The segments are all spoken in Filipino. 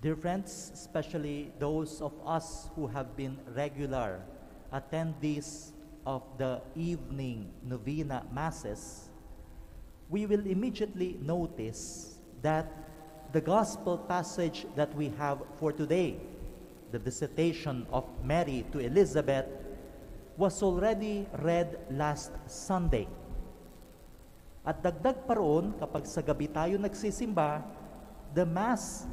Dear friends, especially those of us who have been regular attendees of the evening novena masses, we will immediately notice that the gospel passage that we have for today, the visitation of Mary to Elizabeth, was already read last Sunday. At dagdag pa roon, kapag sa gabi tayo nagsisimba, the Mass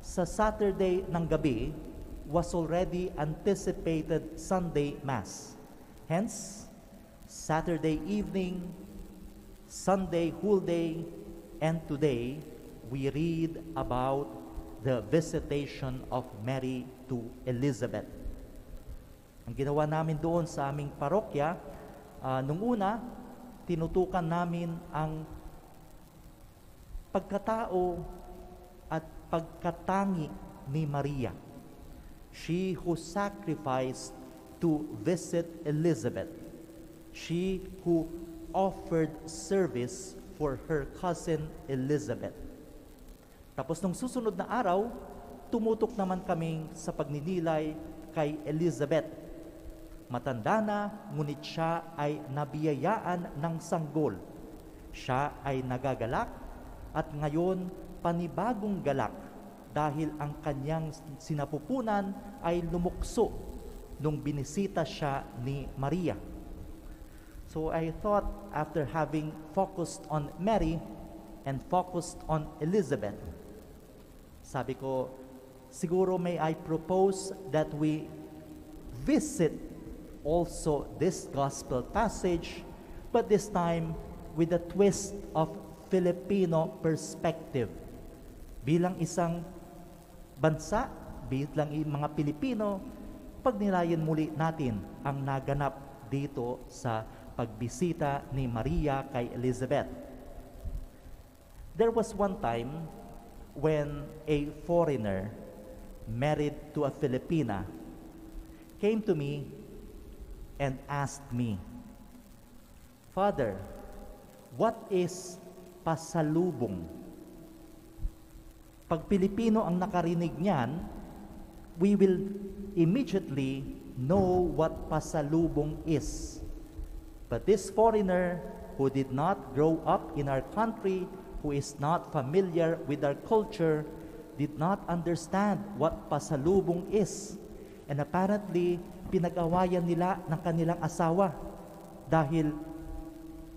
sa Saturday ng gabi was already anticipated Sunday Mass. Hence, Saturday evening, Sunday whole day, and today, we read about the visitation of Mary to Elizabeth. Ang ginawa namin doon sa aming parokya, uh, nung una, tinutukan namin ang pagkatao at pagkatangi ni Maria. She who sacrificed to visit Elizabeth. She who offered service for her cousin Elizabeth. Tapos nung susunod na araw, tumutok naman kami sa pagninilay kay Elizabeth. Matanda na, ngunit siya ay nabiyayaan ng sanggol. Siya ay nagagalak at ngayon panibagong galak dahil ang kanyang sinapupunan ay lumukso nung binisita siya ni Maria. So I thought after having focused on Mary and focused on Elizabeth, sabi ko, siguro may I propose that we visit also this gospel passage, but this time with a twist of Filipino perspective. Bilang isang bansa, bilang mga Pilipino, pagnilayan muli natin ang naganap dito sa pagbisita ni Maria kay Elizabeth. There was one time when a foreigner married to a Filipina came to me and asked me, Father, what is pasalubong? Pag Pilipino ang nakarinig niyan, we will immediately know what pasalubong is. But this foreigner who did not grow up in our country who is not familiar with our culture did not understand what pasalubong is. And apparently, pinag-awayan nila ng kanilang asawa dahil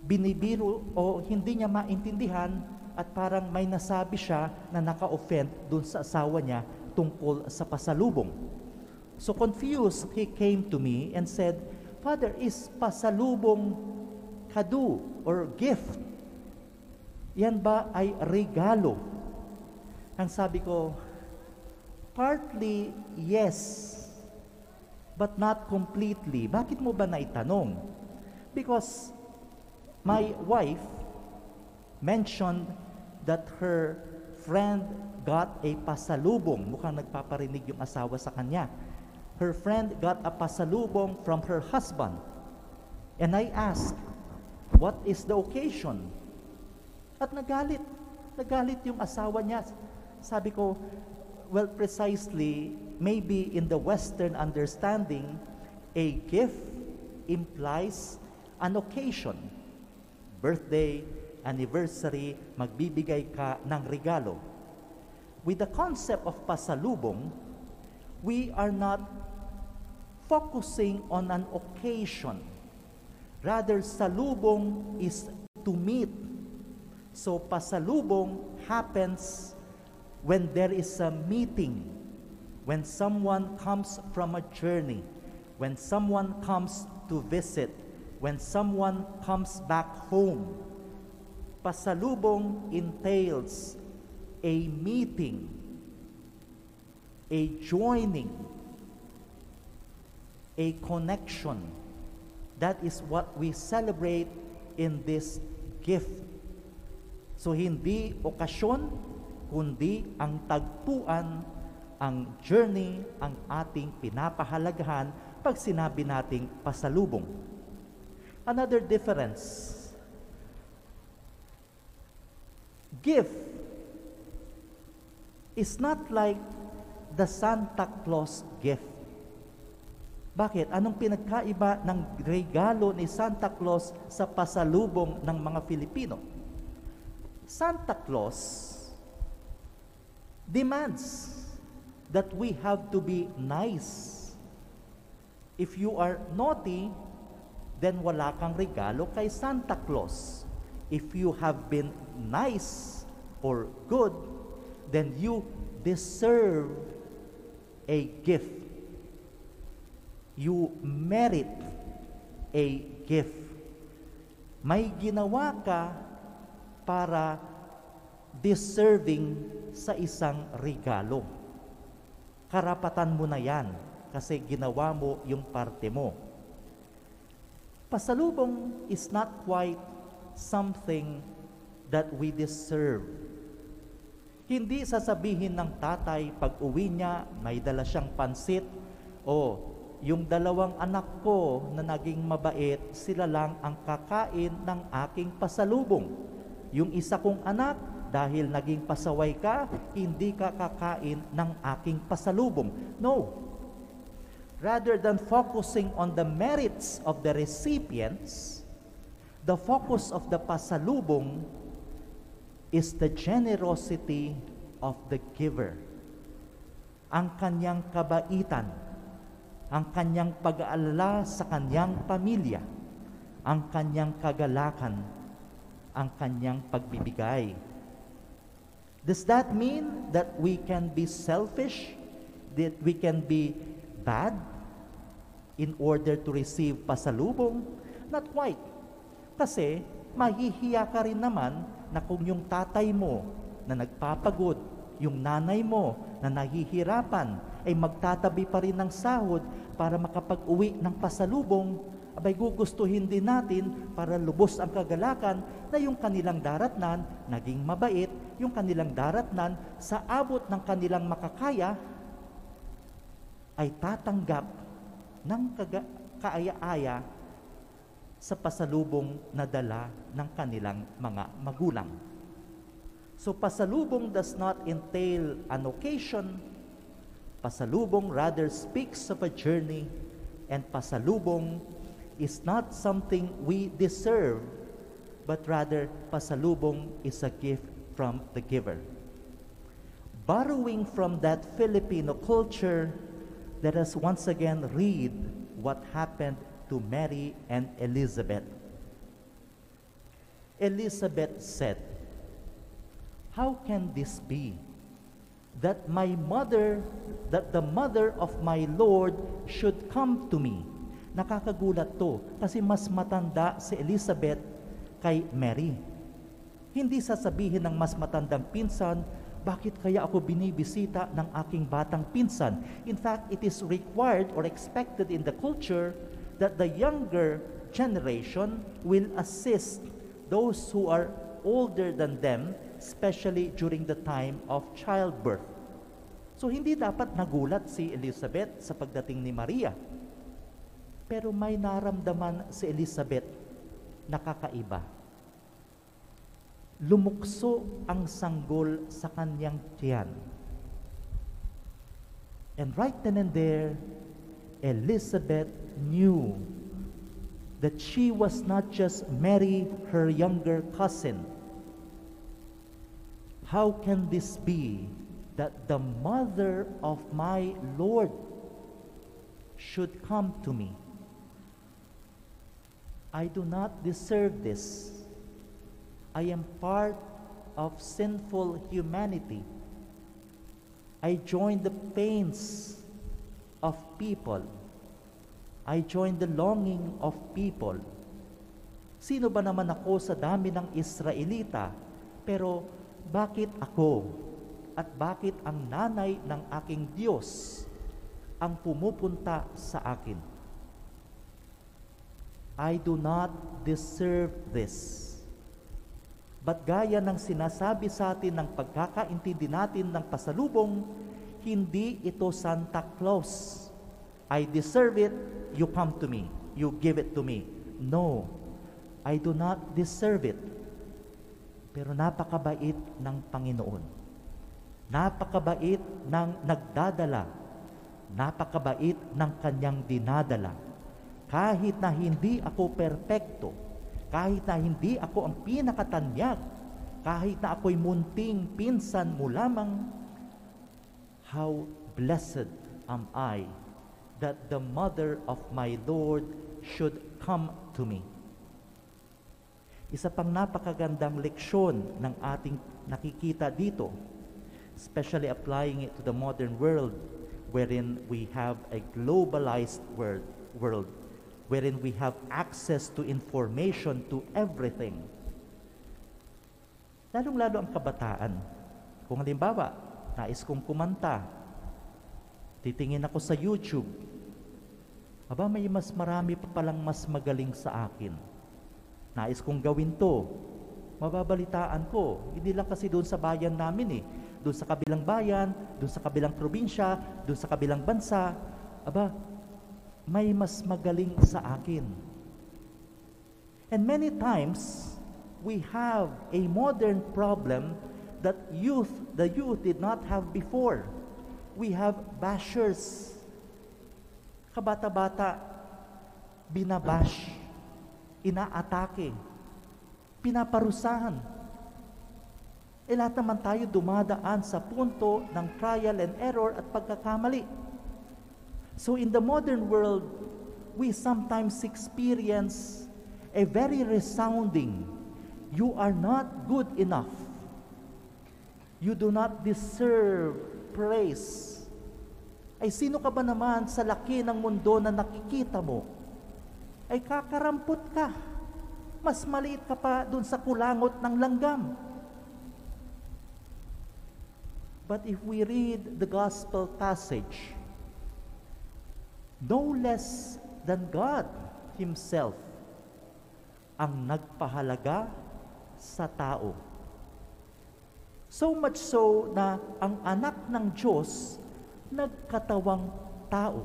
binibiro o hindi niya maintindihan at parang may nasabi siya na naka-offend dun sa asawa niya tungkol sa pasalubong. So confused, he came to me and said, Father, is pasalubong kadu or gift yan ba ay regalo? Ang sabi ko, partly yes, but not completely. Bakit mo ba naitanong? Because my wife mentioned that her friend got a pasalubong. Mukhang nagpaparinig yung asawa sa kanya. Her friend got a pasalubong from her husband. And I asked, what is the occasion? At nagalit. Nagalit yung asawa niya. Sabi ko, well, precisely, maybe in the Western understanding, a gift implies an occasion. Birthday, anniversary, magbibigay ka ng regalo. With the concept of pasalubong, we are not focusing on an occasion. Rather, salubong is to meet So pasalubong happens when there is a meeting, when someone comes from a journey, when someone comes to visit, when someone comes back home. Pasalubong entails a meeting, a joining, a connection. That is what we celebrate in this gift So hindi okasyon, kundi ang tagpuan, ang journey, ang ating pinapahalagahan pag sinabi nating pasalubong. Another difference, gift is not like the Santa Claus gift. Bakit? Anong pinagkaiba ng regalo ni Santa Claus sa pasalubong ng mga Filipino? Santa Claus demands that we have to be nice. If you are naughty, then wala kang regalo kay Santa Claus. If you have been nice or good, then you deserve a gift. You merit a gift. May ginawa ka para deserving sa isang regalo. Karapatan mo na yan kasi ginawa mo yung parte mo. Pasalubong is not quite something that we deserve. Hindi sasabihin ng tatay pag uwi niya, may dala siyang pansit, o yung dalawang anak ko na naging mabait, sila lang ang kakain ng aking pasalubong. Yung isa kong anak, dahil naging pasaway ka, hindi ka kakain ng aking pasalubong. No. Rather than focusing on the merits of the recipients, the focus of the pasalubong is the generosity of the giver. Ang kanyang kabaitan, ang kanyang pag-aalala sa kanyang pamilya, ang kanyang kagalakan, ang kanyang pagbibigay Does that mean that we can be selfish? That we can be bad in order to receive pasalubong? Not quite. Kasi mahihiya ka rin naman na kung yung tatay mo na nagpapagod, yung nanay mo na nahihirapan, ay magtatabi pa rin ng sahod para makapag-uwi ng pasalubong, abay gugustuhin din natin para lubos ang kagalakan na yung kanilang daratnan naging mabait, yung kanilang daratnan sa abot ng kanilang makakaya ay tatanggap ng kaaya-aya sa pasalubong na dala ng kanilang mga magulang. So pasalubong does not entail an occasion. Pasalubong rather speaks of a journey and pasalubong is not something we deserve, but rather pasalubong is a gift from the giver. Borrowing from that Filipino culture, let us once again read what happened to Mary and Elizabeth. Elizabeth said, How can this be? That my mother, that the mother of my Lord should come to me. Nakakagulat to kasi mas matanda si Elizabeth kay Mary. Hindi sasabihin ng mas matandang pinsan, bakit kaya ako binibisita ng aking batang pinsan? In fact, it is required or expected in the culture that the younger generation will assist those who are older than them, especially during the time of childbirth. So hindi dapat nagulat si Elizabeth sa pagdating ni Maria pero may naramdaman si Elizabeth na kakaiba. Lumukso ang sanggol sa kanyang tiyan. And right then and there, Elizabeth knew that she was not just Mary, her younger cousin. How can this be that the mother of my Lord should come to me? I do not deserve this. I am part of sinful humanity. I join the pains of people. I join the longing of people. Sino ba naman ako sa dami ng Israelita? Pero bakit ako? At bakit ang nanay ng aking Diyos ang pumupunta sa akin? I do not deserve this. But gaya ng sinasabi sa atin ng pagkakaintindi natin ng pasalubong, hindi ito Santa Claus. I deserve it, you come to me. You give it to me. No, I do not deserve it. Pero napakabait ng Panginoon. Napakabait ng nagdadala. Napakabait ng kanyang dinadala. Kahit na hindi ako perpekto, kahit na hindi ako ang pinakatanyag, kahit na ako'y munting pinsan mo lamang, how blessed am I that the mother of my Lord should come to me. Isa pang napakagandang leksyon ng ating nakikita dito, especially applying it to the modern world wherein we have a globalized world, world wherein we have access to information to everything. Lalong-lalo ang kabataan. Kung halimbawa, nais kong kumanta, titingin ako sa YouTube, aba may mas marami pa palang mas magaling sa akin. Nais kong gawin to, mababalitaan ko. Hindi lang kasi doon sa bayan namin eh. Doon sa kabilang bayan, doon sa kabilang probinsya, doon sa kabilang bansa. Aba, may mas magaling sa akin. And many times, we have a modern problem that youth, the youth did not have before. We have bashers. Kabata-bata, binabash, inaatake, pinaparusahan. E lahat naman tayo dumadaan sa punto ng trial and error at pagkakamali. So in the modern world, we sometimes experience a very resounding, you are not good enough. You do not deserve praise. Ay sino ka ba naman sa laki ng mundo na nakikita mo? Ay kakarampot ka. Mas maliit ka pa dun sa kulangot ng langgam. But if we read the gospel passage, no less than God Himself ang nagpahalaga sa tao. So much so na ang anak ng Diyos nagkatawang tao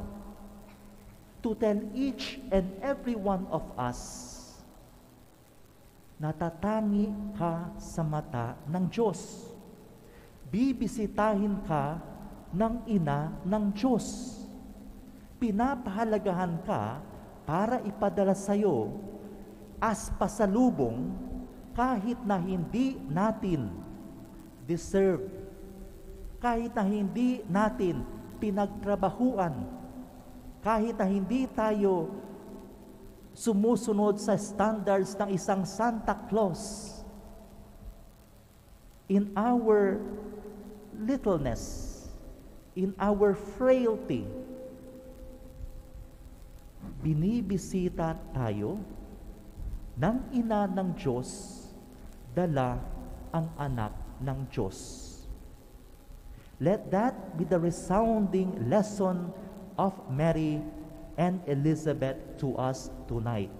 to tell each and every one of us natatangi ka sa mata ng Diyos. Bibisitahin ka ng ina ng Diyos pinapahalagahan ka para ipadala sa iyo as pasalubong kahit na hindi natin deserve, kahit na hindi natin pinagtrabahuan, kahit na hindi tayo sumusunod sa standards ng isang Santa Claus, in our littleness, in our frailty, binibisita tayo ng ina ng Diyos, dala ang anak ng Diyos. Let that be the resounding lesson of Mary and Elizabeth to us tonight.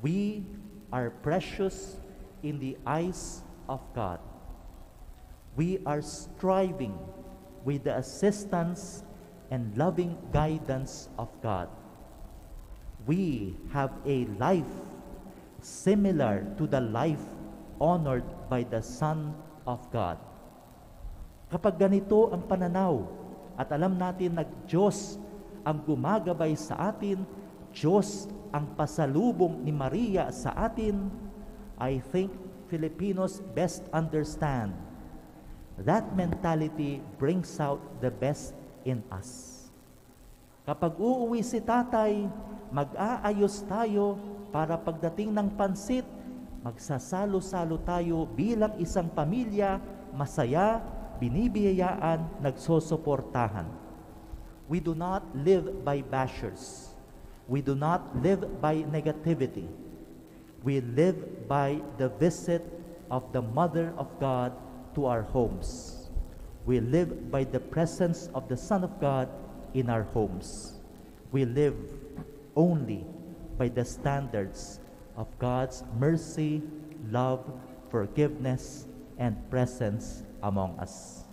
We are precious in the eyes of God. We are striving with the assistance and loving guidance of God we have a life similar to the life honored by the Son of God. Kapag ganito ang pananaw at alam natin na Diyos ang gumagabay sa atin, Diyos ang pasalubong ni Maria sa atin, I think Filipinos best understand that mentality brings out the best in us. Kapag uuwi si tatay, mag-aayos tayo para pagdating ng pansit, magsasalo-salo tayo bilang isang pamilya, masaya, binibiyayaan. We do not live by bashers. We do not live by negativity. We live by the visit of the Mother of God to our homes. We live by the presence of the Son of God in our homes. We live only by the standards of God's mercy, love, forgiveness, and presence among us. Let us